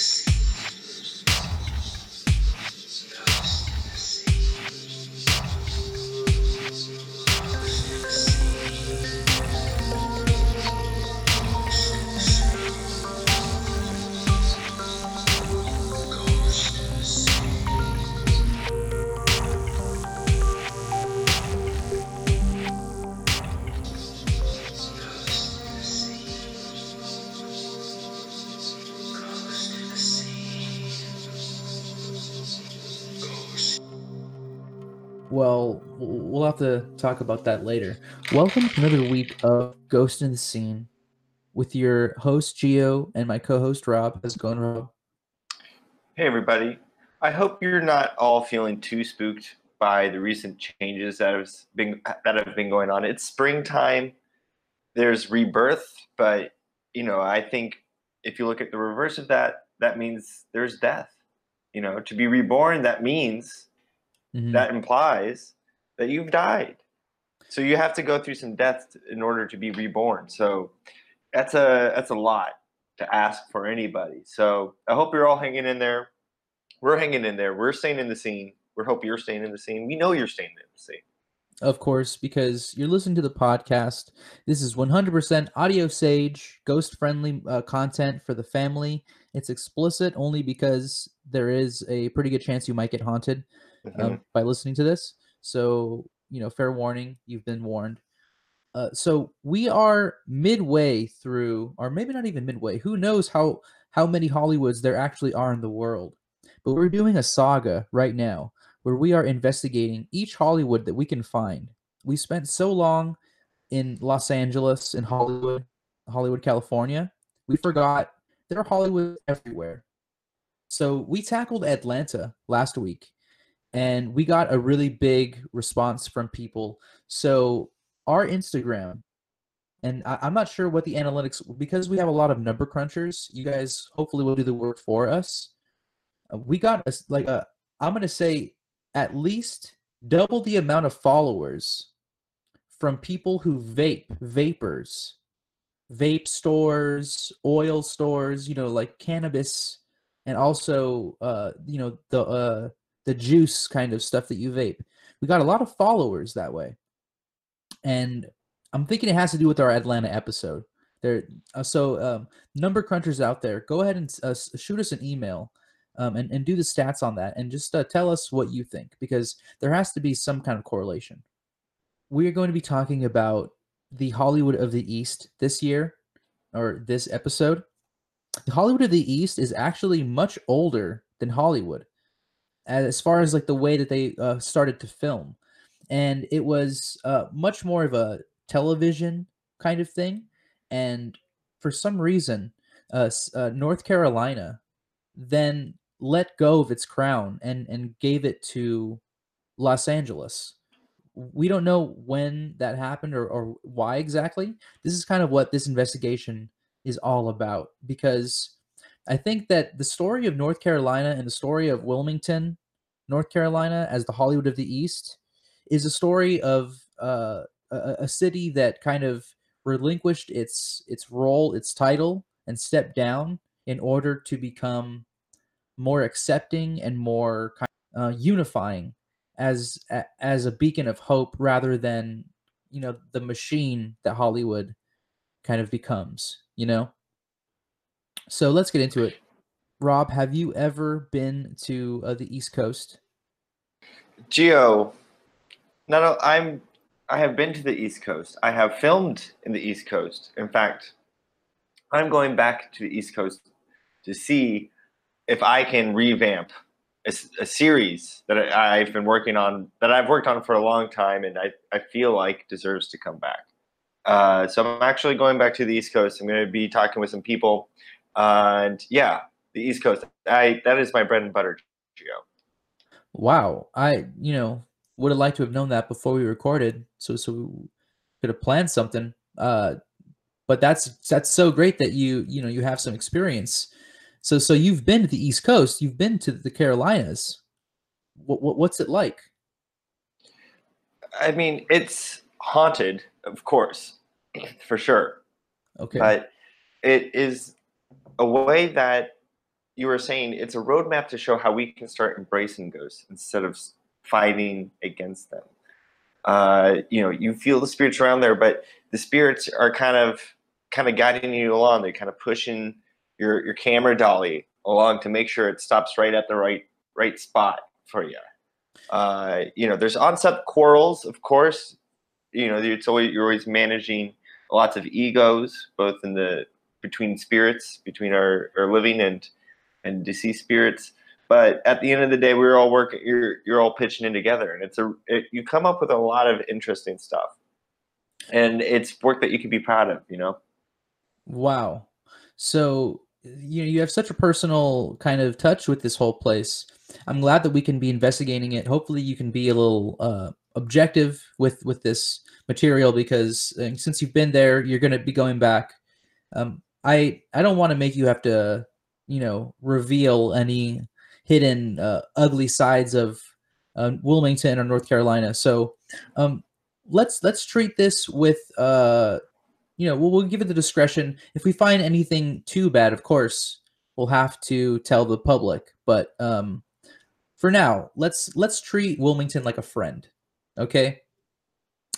Well, have to talk about that later. Welcome to another week of Ghost in the Scene with your host Geo and my co-host Rob. How's it going, Rob? Hey everybody. I hope you're not all feeling too spooked by the recent changes that have been that have been going on. It's springtime. There's rebirth, but you know, I think if you look at the reverse of that, that means there's death. You know, to be reborn, that means mm-hmm. that implies that you've died. So you have to go through some death in order to be reborn. So that's a that's a lot to ask for anybody. So I hope you're all hanging in there. We're hanging in there. We're staying in the scene. We hope you're staying in the scene. We know you're staying in the scene. Of course, because you're listening to the podcast. This is 100% audio sage, ghost friendly uh, content for the family. It's explicit only because there is a pretty good chance you might get haunted mm-hmm. um, by listening to this. So, you know, fair warning, you've been warned. Uh, so we are midway through, or maybe not even midway. Who knows how how many Hollywoods there actually are in the world? But we're doing a saga right now where we are investigating each Hollywood that we can find. We spent so long in Los Angeles, in Hollywood, Hollywood, California. We forgot there are Hollywood everywhere. So we tackled Atlanta last week and we got a really big response from people. So our Instagram, and I, am not sure what the analytics because we have a lot of number crunchers. You guys hopefully will do the work for us. Uh, we got a, like a I'm gonna say at least double the amount of followers from people who vape vapors vape stores oil stores you know like cannabis and also uh you know the uh the juice kind of stuff that you vape. We got a lot of followers that way. And I'm thinking it has to do with our Atlanta episode. There, uh, so um, number crunchers out there, go ahead and uh, shoot us an email um, and, and do the stats on that and just uh, tell us what you think because there has to be some kind of correlation. We are going to be talking about the Hollywood of the East this year or this episode. The Hollywood of the East is actually much older than Hollywood as far as like the way that they uh, started to film. And it was uh, much more of a television kind of thing. And for some reason uh, uh, north carolina then let go of its crown and and gave it to los angeles. We don't know when that happened or, or why exactly. This is kind of what this investigation is all about because I think that the story of North Carolina and the story of Wilmington, North Carolina, as the Hollywood of the East, is a story of uh, a, a city that kind of relinquished its its role, its title, and stepped down in order to become more accepting and more uh, unifying as as a beacon of hope rather than you know the machine that Hollywood kind of becomes. You know. So let's get into it. Rob, have you ever been to uh, the East Coast? Geo, no, no, I'm. I have been to the East Coast. I have filmed in the East Coast. In fact, I'm going back to the East Coast to see if I can revamp a, a series that I, have been working on, that I've worked on for a long time, and I, I feel like deserves to come back. Uh, so I'm actually going back to the East Coast. I'm going to be talking with some people and yeah, the East Coast. I that is my bread and butter, Geo. Wow, I you know would have liked to have known that before we recorded, so so we could have planned something. Uh, but that's that's so great that you you know you have some experience. So so you've been to the East Coast, you've been to the Carolinas. What, what what's it like? I mean, it's haunted, of course, for sure. Okay. But it is a way that you were saying it's a roadmap to show how we can start embracing ghosts instead of fighting against them. Uh, you know, you feel the spirits around there, but the spirits are kind of kind of guiding you along. They're kind of pushing your your camera dolly along to make sure it stops right at the right right spot for you. Uh, you know, there's onset quarrels, of course. You know, it's always you're always managing lots of egos, both in the between spirits, between our, our living and and deceased spirits. But at the end of the day, we're all working. You're you're all pitching in together, and it's a it, you come up with a lot of interesting stuff, and it's work that you can be proud of. You know. Wow. So you know you have such a personal kind of touch with this whole place. I'm glad that we can be investigating it. Hopefully, you can be a little uh, objective with with this material because uh, since you've been there, you're going to be going back. Um, I I don't want to make you have to you know reveal any hidden uh, ugly sides of uh, Wilmington or North Carolina. So um, let's let's treat this with uh, you know we'll, we'll give it the discretion. If we find anything too bad, of course we'll have to tell the public. But um, for now, let's let's treat Wilmington like a friend, okay?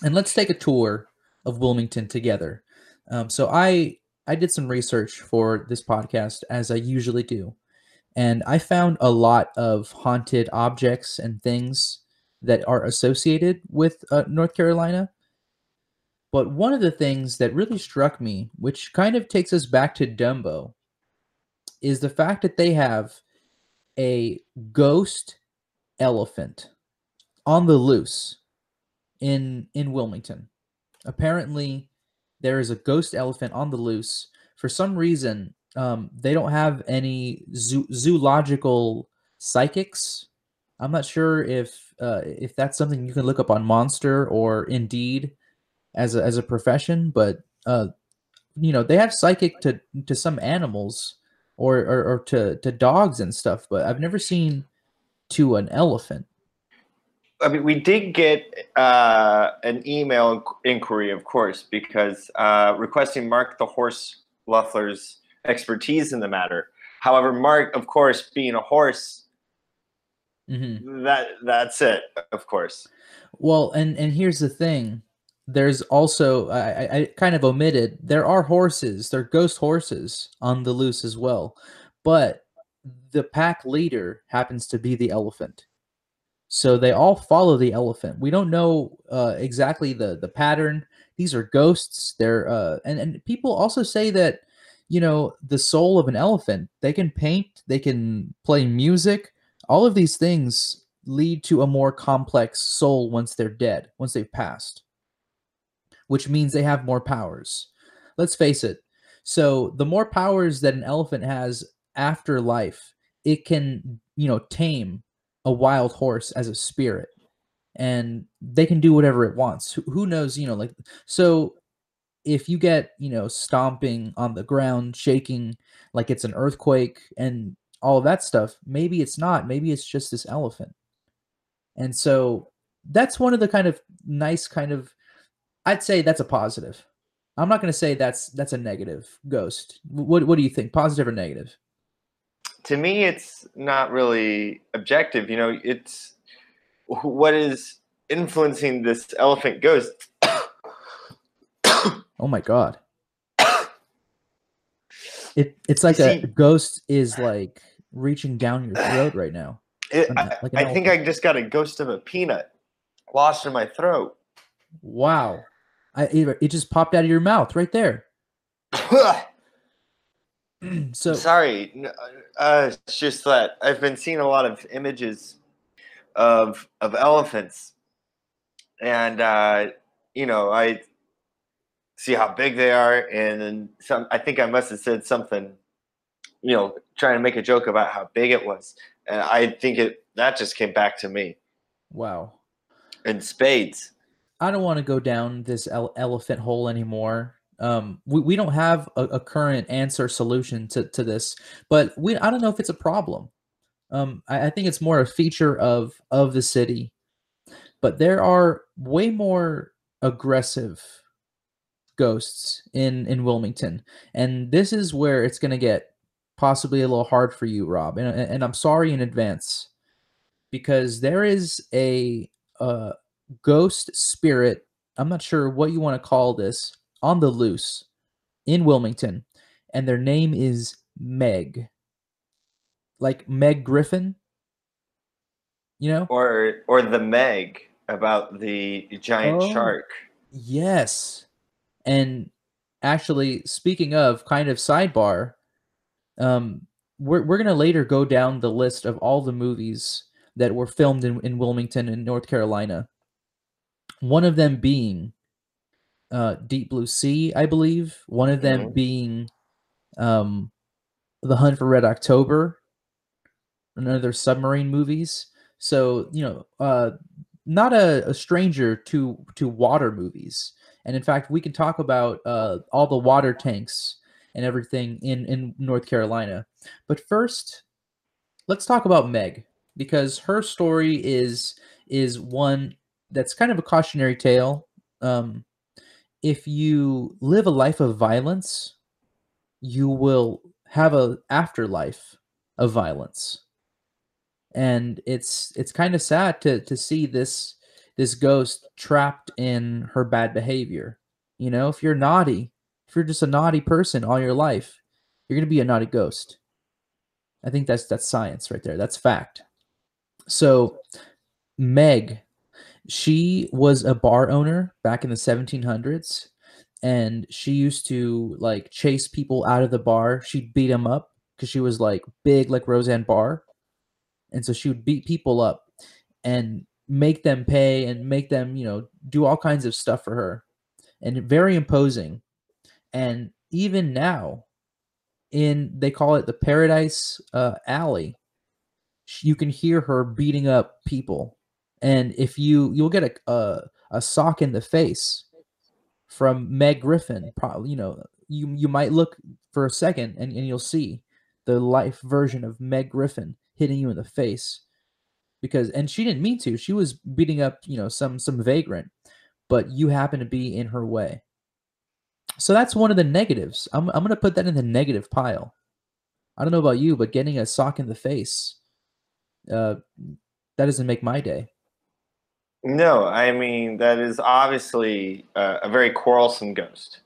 And let's take a tour of Wilmington together. Um, so I I did some research for this podcast, as I usually do, and I found a lot of haunted objects and things that are associated with uh, North Carolina. But one of the things that really struck me, which kind of takes us back to Dumbo, is the fact that they have a ghost elephant on the loose in in Wilmington. Apparently, there is a ghost elephant on the loose. For some reason, um, they don't have any zoo- zoological psychics. I'm not sure if uh, if that's something you can look up on Monster or Indeed as a, as a profession, but uh, you know they have psychic to to some animals or, or or to to dogs and stuff, but I've never seen to an elephant. I mean, we did get uh, an email inquiry, of course, because uh, requesting Mark the Horse Luffler's expertise in the matter. However, Mark, of course, being a horse, mm-hmm. that that's it, of course. Well, and and here's the thing: there's also I, I kind of omitted there are horses, there are ghost horses on the loose as well, but the pack leader happens to be the elephant. So they all follow the elephant. We don't know uh, exactly the the pattern. These are ghosts. They're uh, and and people also say that you know the soul of an elephant. They can paint. They can play music. All of these things lead to a more complex soul once they're dead, once they've passed, which means they have more powers. Let's face it. So the more powers that an elephant has after life, it can you know tame a wild horse as a spirit and they can do whatever it wants. Who, knows you know like so if you get you know stomping on the ground shaking like it's an earthquake and all of that stuff maybe it's not maybe it's just this elephant. And so that's one of the kind of nice kind of i'd say that's a positive. I'm not going to say that's that's a negative ghost. What, what do you think positive or negative to me, it's not really objective. You know, it's what is influencing this elephant ghost. oh my god! It it's like a ghost is like reaching down your throat right now. It, like I, I think I just got a ghost of a peanut lost in my throat. Wow! I it just popped out of your mouth right there. so sorry uh, it's just that i've been seeing a lot of images of of elephants. And uh, you know i see how big they are and then some i think i must have said something you know trying to make a joke about how big it was. And i think it that just came back to me. Wow. And spades. I don't want to go down this ele- elephant hole anymore um, we, we don't have a, a, current answer solution to, to this, but we I don't know if it's a problem. Um, I, I think it's more a feature of of the city, but there are way more aggressive ghosts in in Wilmington, and this is where it's going to get possibly a little hard for you, Rob, and and I'm sorry in advance because there is a uh, ghost spirit. I'm not sure what you want to call this on the loose in Wilmington, and their name is Meg, like Meg Griffin. You know, or or the Meg about the giant Oh. shark. Yes. And actually, speaking of kind of sidebar, um, we're we're gonna later go down the list of all the movies that were filmed in, in Wilmington in North Carolina. One of them being uh, Deep Blue Sea, I believe. One of them Mhm. being um, The Hunt for Red October, another submarine movies. So you know, uh, not a, a stranger to to water movies. And in fact, we can talk about uh, all the water tanks and everything in in North Carolina. But first, let's talk about Meg because her story is is one that's kind of a cautionary tale. Um, if you live a life of violence, you will have a afterlife of violence. And it's it's kind of sad to to see this this ghost trapped in her bad behavior. You know if you're naughty if you're just a naughty person all your life you're going to be a naughty ghost. I think that's that's science right there. That's fact. So meg she was a bar owner back in the 1700s and she used to like chase people out of the bar. She'd beat them up because she was like big like roseanne barr and so she would beat people up and make them pay and make them you know do all kinds of stuff for her and very imposing. And even now in they call it the paradise uh, alley you can hear her beating up people and if you you'll get a a, a sock in the face from meg griffin probably you know you you might look for a second and, and you'll see the life version of meg griffin hitting you in the face because and she didn't mean to she was beating up you know some some vagrant but you happen to be in her way. So that's one of the negatives. I'm, I'm going to put that in the negative pile. I don't know about you but getting a sock in the face uh that doesn't make my day No, I mean that is obviously uh, a very quarrelsome ghost,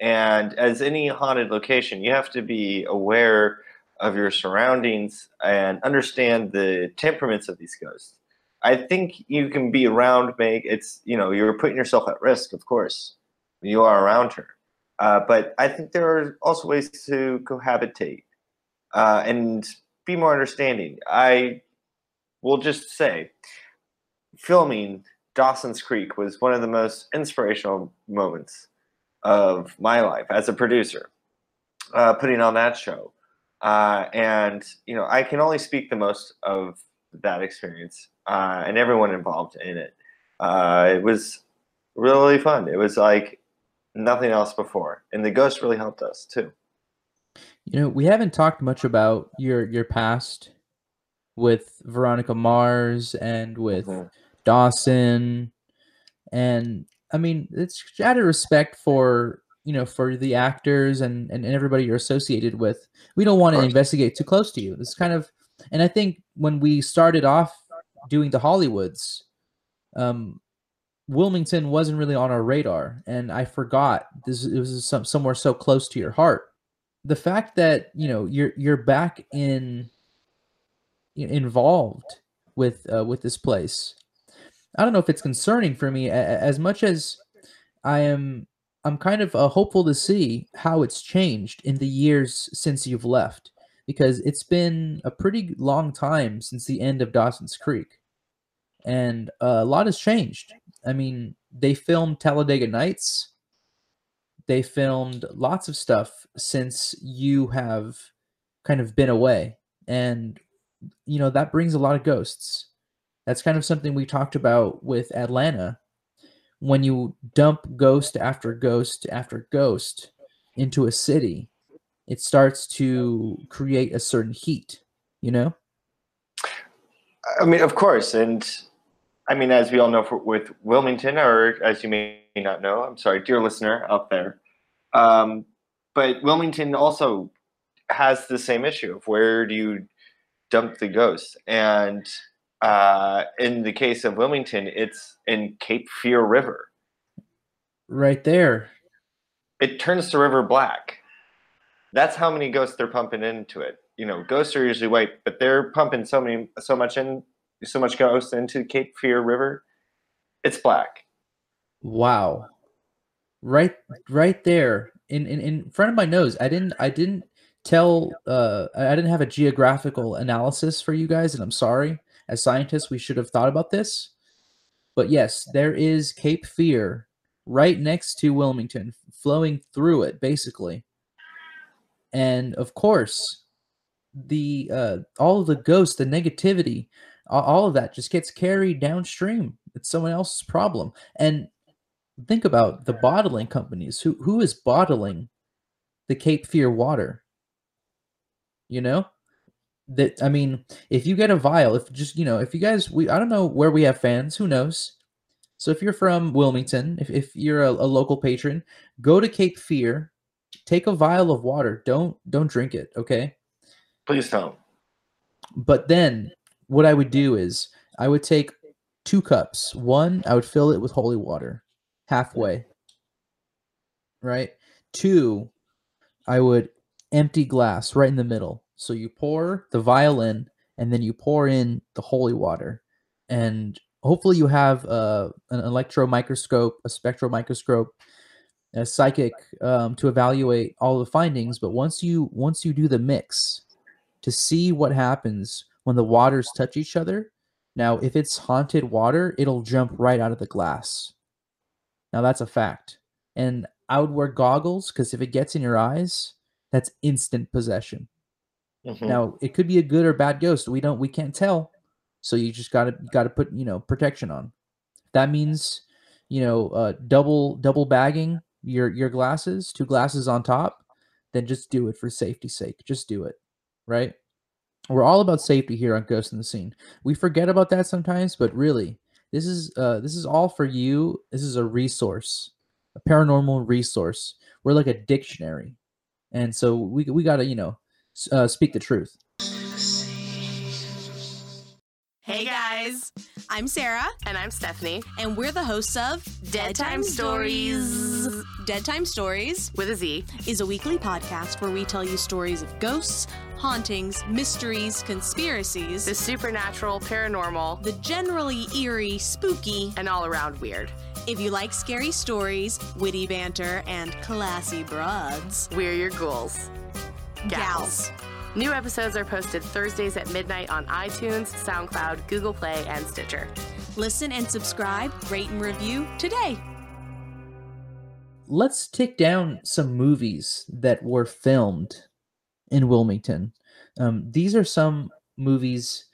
and as any haunted location, you have to be aware of your surroundings and understand the temperaments of these ghosts. I think you can be around Meg. It's you know you're putting yourself at risk, of course, you are around her. Uh, but I think there are also ways to cohabitate uh, and be more understanding. I will just say filming Dawson's Creek was one of the most inspirational moments of my life as a producer, uh, putting on that show. Uh, and, you know, I can only speak the most of that experience uh, and everyone involved in it. Uh, it was really fun. It was like nothing else before. And the ghost really helped us too. you know we haven't talked much about your your past with veronica mars and with Mhm. Dawson, and I mean it's out of respect for you know for the actors and and everybody you're associated with. We don't want to investigate too close to you. This is kind of, and I think when we started off doing the Hollywoods, um, Wilmington wasn't really on our radar, and I forgot this. It was some, somewhere so close to your heart. The fact that you know you're you're back in involved with uh, with this place. I don't know if it's concerning for me as much as I am. I'm kind of uh, hopeful to see how it's changed in the years since you've left, because it's been a pretty long time since the end of Dawson's Creek, and uh, a lot has changed. I mean, they filmed Talladega Nights. They filmed lots of stuff since you have kind of been away, and you know that brings a lot of ghosts that's kind of something we talked about with atlanta when you dump ghost after ghost after ghost into a city it starts to create a certain heat you know I mean, of course, and I mean, as we all know, for, with Wilmington, or as you may not know, I'm sorry, dear listener out there, um, but Wilmington also has the same issue of where do you dump the ghosts? And uh, in the case of Wilmington, it's in Cape Fear River. Right there. It turns the river black. That's how many ghosts they're pumping into it. You know, ghosts are usually white, but they're pumping so many, so much in, so much ghosts into Cape Fear River. It's black. Wow. Right, right there in, in in front of my nose. I didn't, I didn't tell, uh, I didn't have a geographical analysis for you guys, and I'm sorry. As scientists, we should have thought about this. But yes, there is Cape Fear right next to Wilmington, flowing through it, basically. And of course, the uh, all of the ghosts, the negativity, all of that just gets carried downstream. It's someone else's problem. And think about the bottling companies. Who who is bottling the Cape Fear water? You know? That I mean, if you get a vial, if just you know, if you guys we I don't know where we have fans, who knows? So if you're from Wilmington, if, if you're a, a local patron, go to Cape Fear, take a vial of water. Don't don't drink it, okay? Please don't. But then what I would do is I would take two cups. One, I would fill it with holy water halfway. Right? Two, I would empty glass right in the middle. So you pour the vial in and then you pour in the holy water. And hopefully you have uh, an electron microscope, a spectral microscope, a psychic um, to evaluate all the findings. But once you once you do the mix to see what happens when the waters touch each other, now if it's haunted water, it'll jump right out of the glass. Now that's a fact. And I would wear goggles because if it gets in your eyes, that's instant possession. Mm-hmm. Now it could be a good or bad ghost. We don't we can't tell. So you just gotta gotta put, you know, protection on. That means, you know, uh, double double bagging your your glasses, two glasses on top, then just do it for safety's sake. Just do it. Right? We're all about safety here on Ghost in the Scene. We forget about that sometimes, but really, this is uh this is all for you. This is a resource, a paranormal resource. We're like a dictionary. And so we we got to, you know, uh, speak the truth. Hey guys, I'm Sarah. And I'm Stephanie. And we're the hosts of Dead Time Stories. Dead Time Stories, with a Z, is a weekly podcast where we tell you stories of ghosts, hauntings, mysteries, conspiracies, the supernatural, paranormal, the generally eerie, spooky, and all around weird. If you like scary stories, witty banter, and classy broads, we're your ghouls. Gals. Gals. New episodes are posted Thursdays at midnight on iTunes, SoundCloud, Google Play, and Stitcher. Listen and subscribe, rate and review today. Let's tick down some movies that were filmed in Wilmington. Um, these are some movies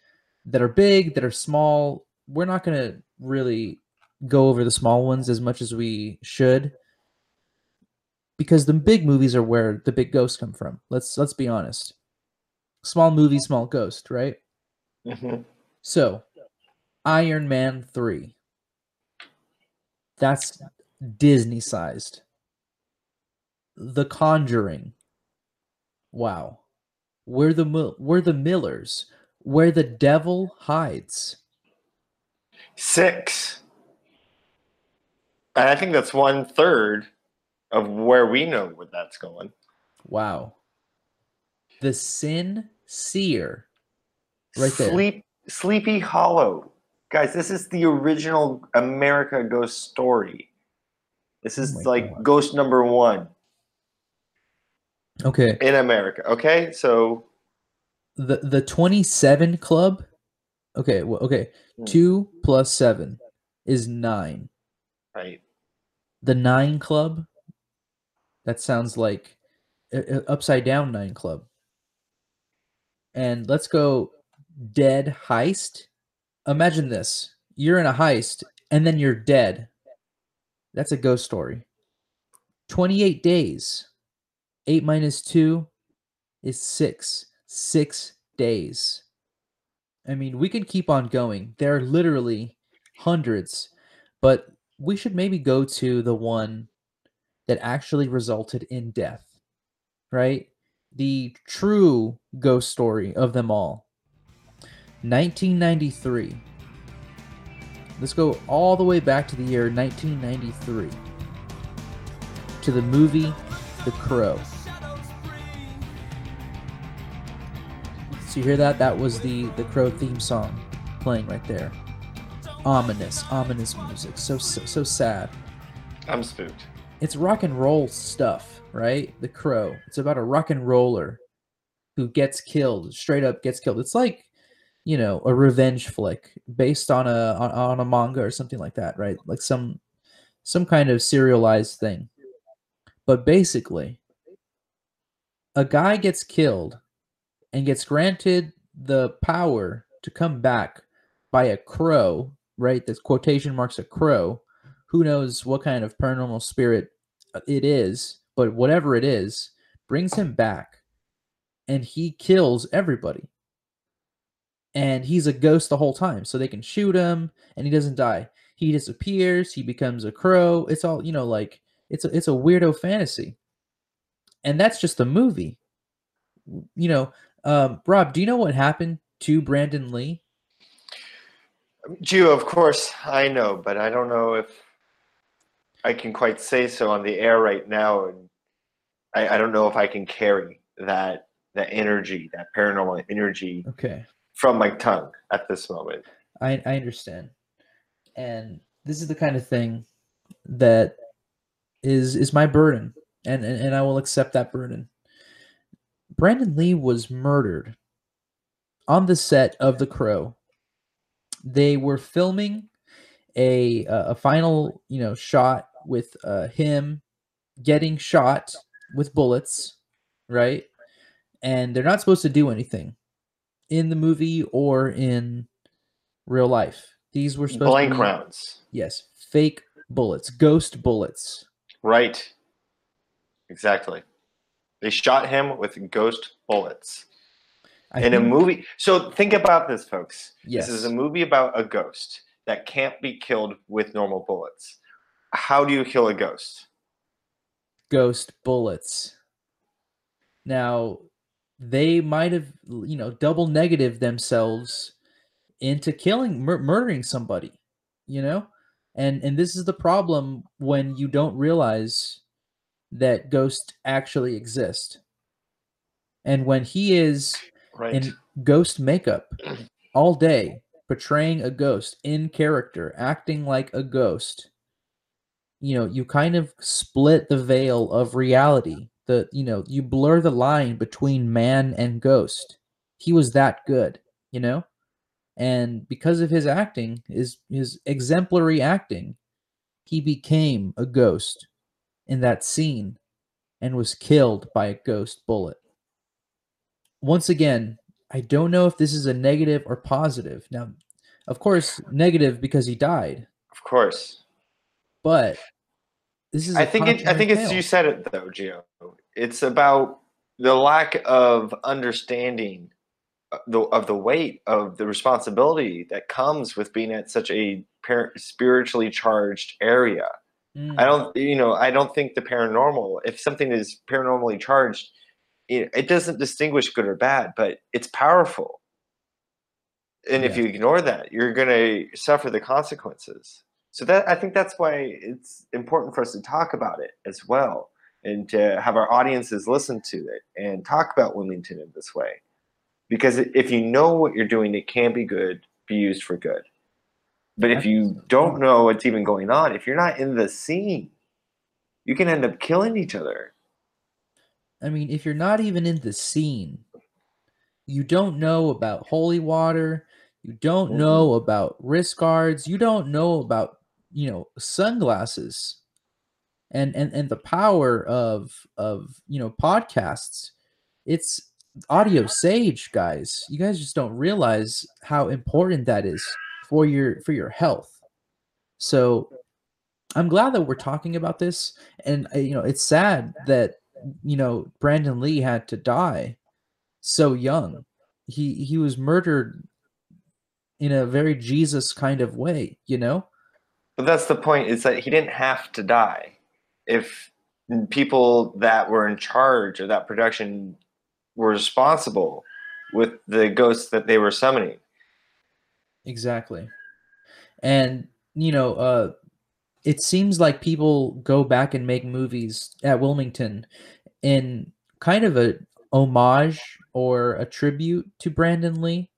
that are big, that are small. We're not going to really go over the small ones as much as we should because the big movies are where the big ghosts come from. Let's let's be honest small movie, small ghost, right? Mm-hmm. So, Iron Man 3. That's Disney sized. The Conjuring. Wow. Where the we're the Millers, where the devil hides. Six. And I think that's one third of where we know where that's going. Wow the Sin Seer. Right there. Sleep, Sleepy Hollow. Guys, this is the original America Ghost story. This is oh like God. ghost number one. Okay. In America. Okay. So the the 27 club. Okay. Well, okay. Hmm. Two plus seven is nine. Right. The nine club. That sounds like upside down nine club and let's go dead heist. Imagine this. You're in a heist and then you're dead. That's a ghost story. 28 days. 8 minus 2 is 6. 6 days. I mean, we could keep on going. There are literally hundreds, but we should maybe go to the one that actually resulted in death, right? the true ghost story of them all. 1993. Let's go all the way back to the year 1993 to the movie The Crow. So you hear that? That was the the Crow theme song playing right there. Ominous, ominous music. So so, so sad. I'm spooked. It's rock and roll stuff, right? The Crow. It's about a rock and roller who gets killed, straight up gets killed. It's like, you know, a revenge flick based on a on, on a manga or something like that, right? Like some some kind of serialized thing. But basically, a guy gets killed and gets granted the power to come back by a crow, right? This quotation marks a crow. Who knows what kind of paranormal spirit uh, it is, but whatever it is, brings him back and he kills everybody. And he's a ghost the whole time, so they can shoot him and he doesn't die. He disappears, he becomes a crow. It's all, you know, like it's a, it's a weirdo fantasy. And that's just the movie. You know, um, Rob, do you know what happened to Brandon Lee? Gio, of course, I know, but I don't know if I can quite say so on the air right now, and I, I don't know if I can carry that that energy, that paranormal energy, okay, from my tongue at this moment. I I understand, and this is the kind of thing that is is my burden, and and, and I will accept that burden. Brandon Lee was murdered on the set of The Crow. They were filming a a final you know shot with uh, him getting shot with bullets, right? And they're not supposed to do anything in the movie or in real life. These were supposed Blank to be, rounds. Yes, fake bullets, ghost bullets. Right. Exactly. They shot him with ghost bullets. I in a movie. So think about this, folks. Yes. This is a movie about a ghost that can't be killed with normal bullets. How do you kill a ghost? ghost bullets. Now, they might have, you know, double negative themselves into killing, mur- murdering somebody, you know, and and this is the problem when you don't realize that ghosts actually exist, and when he is Right. in ghost makeup all day, portraying a ghost in character, acting like a ghost. You know, you kind of split the veil of reality. The you know, you blur the line between man and ghost. He was that good, you know? And because of his acting, his his exemplary acting, he became a ghost in that scene and was killed by a ghost bullet once again, I don't know if this is a negative or positive. Now, of course, negative because he died, of course. But this is. I think it, I think it's tale. you said it though, Gio. It's about the lack of understanding uh, the, of the weight of the responsibility that comes with being at such a par- spiritually charged area. Mm, I don't, you know, I don't think the paranormal, if something is paranormally charged, it, it doesn't distinguish good or bad, but it's powerful. And if you ignore that, you're going to suffer the consequences. So that I think that's why it's important for us to talk about it as well, and to have our audiences listen to it and talk about Wilmington in this way, because if you know what you're doing, it can be good, be used for good. But if you don't know what's even going on, if you're not in the scene, you can end up killing each other. I mean, if you're not even in the scene, you don't know about holy water. You don't know mm-hmm. about wrist guards. You don't know about you know sunglasses, and and and the power of of you know podcasts. It's audio sage, guys. You guys just don't realize how important that is for your for your health. So I'm glad that we're talking about this, and uh, you know it's sad that you know Brandon Lee had to die so young. He he was murdered in a very Jesus kind of way, you know. But that's the point is that he didn't have to die. If people that were in charge of that production were responsible with the ghosts that they were summoning. Exactly. And you know, uh it seems like people go back and make movies at Wilmington in kind of a homage or a tribute to Brandon Lee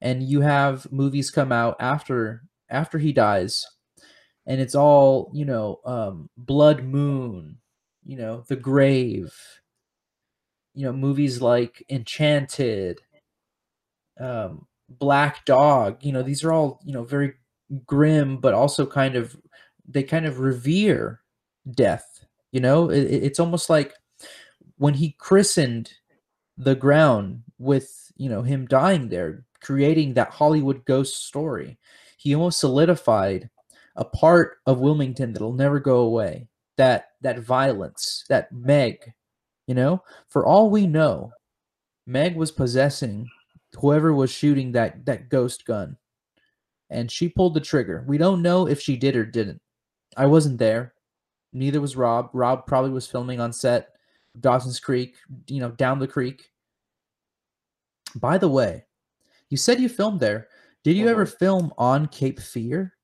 and you have movies come out after after he dies and it's all, you know, um Blood Moon, you know, The Grave, you know, movies like Enchanted, um Black Dog, you know, these are all, you know, very grim but also kind of they kind of revere death you know? It, it's almost like when he christened the ground with you know him dying there creating that hollywood ghost story he almost solidified a part of wilmington that'll never go away that that violence that meg you know for all we know meg was possessing whoever was shooting that that ghost gun and she pulled the trigger we don't know if she did or didn't I wasn't there. Neither was Rob. Rob probably was filming on set, Dawson's Creek, you know, down the creek. By the way, you said you filmed there. Did you uh-huh. ever film on Cape Fear?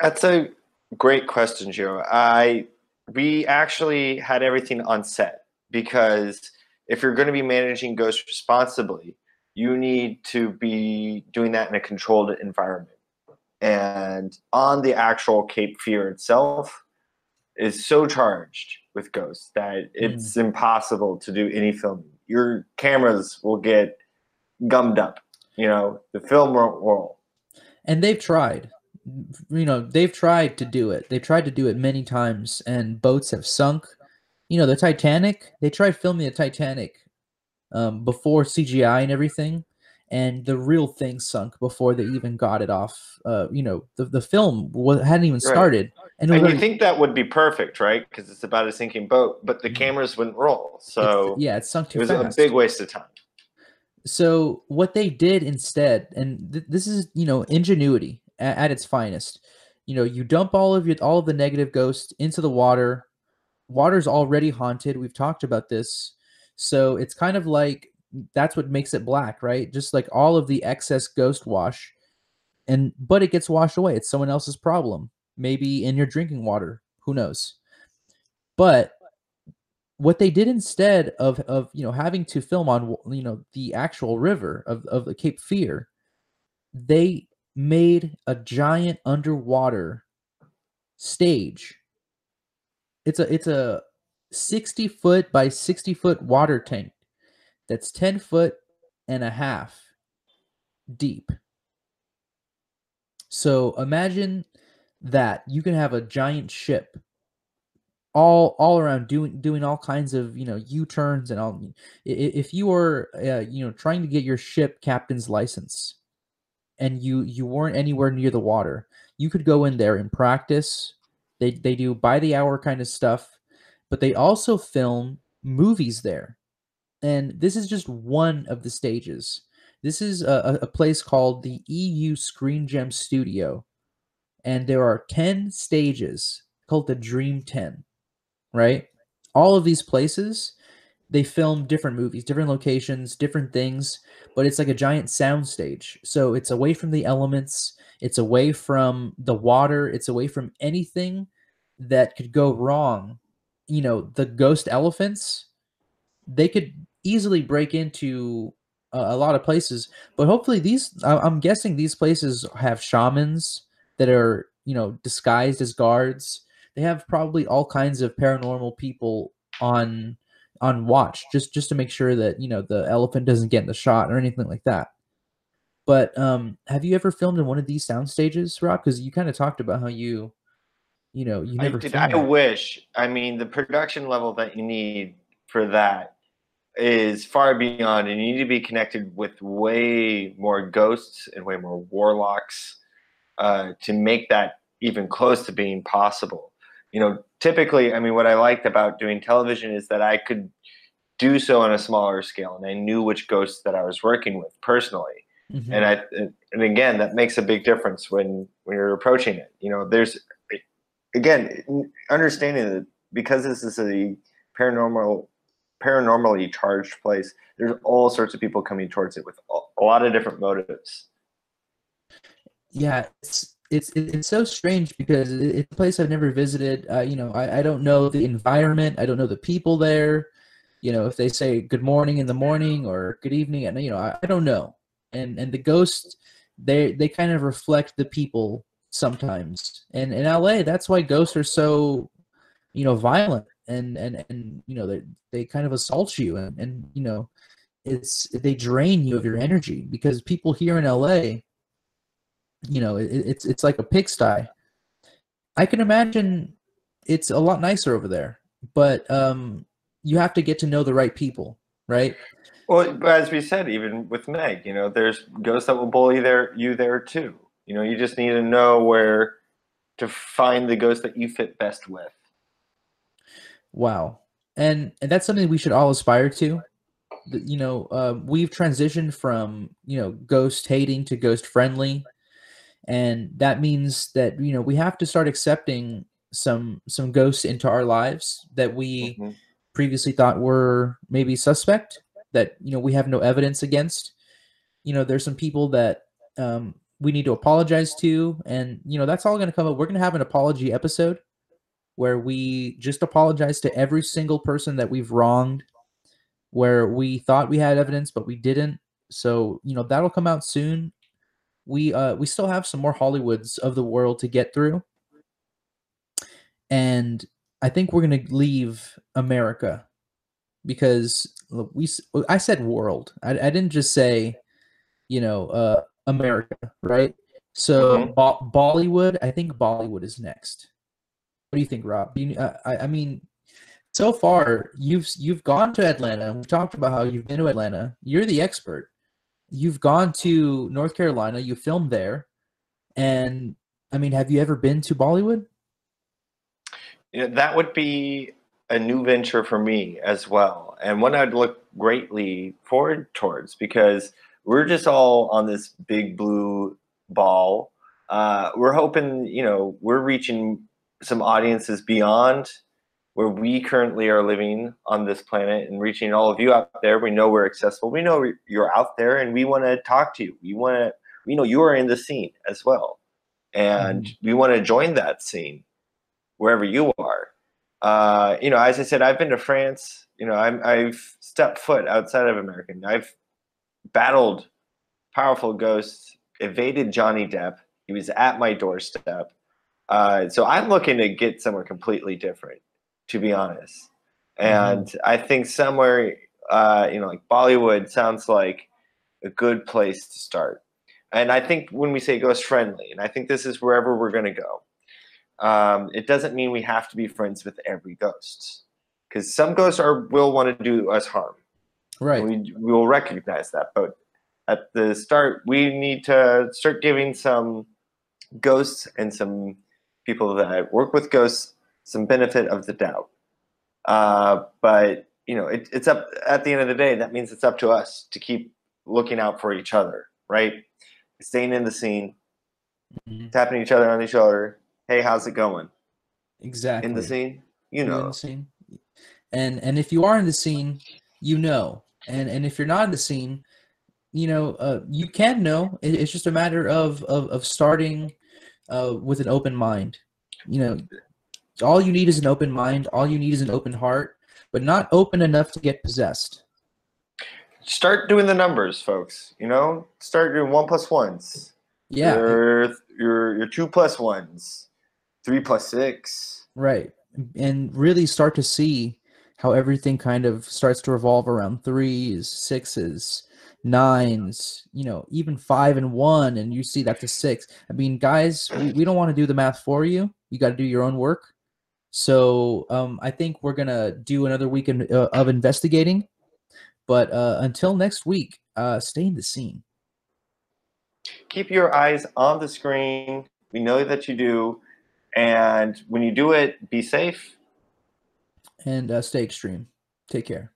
That's a great question, Joe. I we actually had everything on set because if you're going to be managing ghosts responsibly, you need to be doing that in a controlled environment and on the actual Cape Fear itself is so charged with ghosts that it's mm. impossible to do any filming. Your cameras will get gummed up. You know, the film won't roll. And they've tried. You know, they've tried to do it. They've tried to do it many times, and boats have sunk. You know, the Titanic. They tried filming the Titanic um, before CGI and everything, and the real thing sunk before they even got it off. Uh, you know, the, the film was, hadn't even started. Right. And, and you think that would be perfect, right? Because it's about a sinking boat, but the mm-hmm. cameras wouldn't roll. So yeah, it sunk too it was fast. a big waste of time. So what they did instead, and th- this is you know ingenuity at, at its finest. You know, you dump all of your all of the negative ghosts into the water. Water's already haunted. We've talked about this. So it's kind of like that's what makes it black, right? Just like all of the excess ghost wash, and but it gets washed away. It's someone else's problem. Maybe in your drinking water. Who knows? But what they did instead of of you know having to film on you know the actual river of of the Cape Fear, they made a giant underwater stage. It's a it's a 60 foot by 60 foot water tank that's 10 foot and a half deep. So imagine that you can have a giant ship all all around doing doing all kinds of you know u-turns and all if you are uh, you know trying to get your ship captain's license and you you weren't anywhere near the water you could go in there and practice they they do by the hour kind of stuff but they also film movies there and this is just one of the stages. This is a, a place called the EUE Screen Gem Studio, and there are 10 stages called the Dream 10, right? All of these places, they film different movies, different locations, different things, but it's like a giant sound stage. So it's away from the elements, it's away from the water, it's away from anything that could go wrong. You know, the ghost elephants, they could easily break into uh, a lot of places. But hopefully, these I'm guessing these places have shamans that are you know disguised as guards. They have probably all kinds of paranormal people on on watch just just to make sure that you know the elephant doesn't get in the shot or anything like that. But um, have you ever filmed in one of these sound stages, Rob? Because you kind of talked about how you, you know, you never. I, did, I wish. I mean, the production level that you need for that is far beyond, and you need to be connected with way more ghosts and way more warlocks uh, to make that even close to being possible. You know, typically, I mean, what I liked about doing television is that I could do so on a smaller scale, and I knew which ghosts that I was working with personally. Mm-hmm. And I, and again, that makes a big difference when when you're approaching it. You know, there's again understanding that because this is a paranormal paranormally charged place. There's all sorts of people coming towards it with a lot of different motives. Yeah, it's it's it's so strange because it's a place I've never visited. Uh, you know, I, I don't know the environment. I don't know the people there. You know, if they say good morning in the morning or good evening, and you know, I, I don't know. And and the ghosts, they they kind of reflect the people sometimes. And in LA, that's why ghosts are so, you know, violent and and and you know they they kind of assault you and and you know, it's they drain you of your energy because people here in LA you know, it, it's it's like a pigsty. I can imagine it's a lot nicer over there, but um, you have to get to know the right people, right? Well, as we said, even with Meg, you know, there's ghosts that will bully there you there too. You know, you just need to know where to find the ghost that you fit best with. Wow, and and that's something we should all aspire to. You know, uh, we've transitioned from you know ghost hating to ghost friendly and that means that you know we have to start accepting some some ghosts into our lives that we mm-hmm. previously thought were maybe suspect that you know we have no evidence against. You know there's some people that um, we need to apologize to and you know that's all going to come up. We're going to have an apology episode where we just apologize to every single person that we've wronged where we thought we had evidence but we didn't. So you know that'll come out soon we uh we still have some more Hollywoods of the world to get through. And I think we're going to leave America because we I said world. I, I didn't just say, you know, uh America, right? So mm-hmm. Bo- Bollywood, I think Bollywood is next. What do you think, Rob? You, uh, I, I mean, so far you've you've gone to Atlanta. We've talked about how you've been to Atlanta. You're the expert you've gone to North Carolina, you filmed there, and I mean, have you ever been to Bollywood? Yeah, that would be a new venture for me as well, and one I'd look greatly forward towards because we're just all on this big blue ball. Uh, we're hoping, you know, we're reaching some audiences beyond where we currently are living on this planet and reaching all of you out there. We know we're accessible. We know you're out there and we want to talk to you. We want to, we know you are in the scene as well. And mm. we want to join that scene wherever you are. Uh, you know, as I said, I've been to France. You know, I'm, I've stepped foot outside of America. I've battled powerful ghosts, evaded Johnny Depp. He was at my doorstep. Uh, so I'm looking to get somewhere completely different to be honest. And mm-hmm. I think somewhere, uh, you know, like Bollywood sounds like a good place to start. And I think when we say ghost friendly, and I think this is wherever we're going to go, um, it doesn't mean we have to be friends with every ghost because some ghosts are will want to do us harm. Right. We, we will recognize that. But at the start, we need to start giving some ghosts and some people that work with ghosts some benefit of the doubt. Uh, but you know, it, it's up at the end of the day. That means it's up to us to keep looking out for each other, right? Staying in the scene, mm-hmm. tapping each other on the shoulder. Hey, how's it going? Exactly. In the scene, you know. In the scene. And and if you are in the scene, you know. And and if you're not in the scene, you know, uh, you can know. It, it's just a matter of of, of starting uh, with an open mind. You know, all you need is an open mind. All you need is an open heart, but not open enough to get possessed. Start doing the numbers, folks. You know, start doing one plus ones. Yeah. Your your your two plus ones, three plus six. Right, and really start to see how everything kind of starts to revolve around threes, sixes, nines, you know, even five and one, and you see that's a six. I mean, guys, we, we don't want to do the math for you. You got to do your own work. So um, I think we're gonna do another week in, uh, of investigating. But uh, until next week, uh, stay in the scene. Keep your eyes on the screen. We know that you do, and when you do it, be safe and uh, stay extreme. Take care.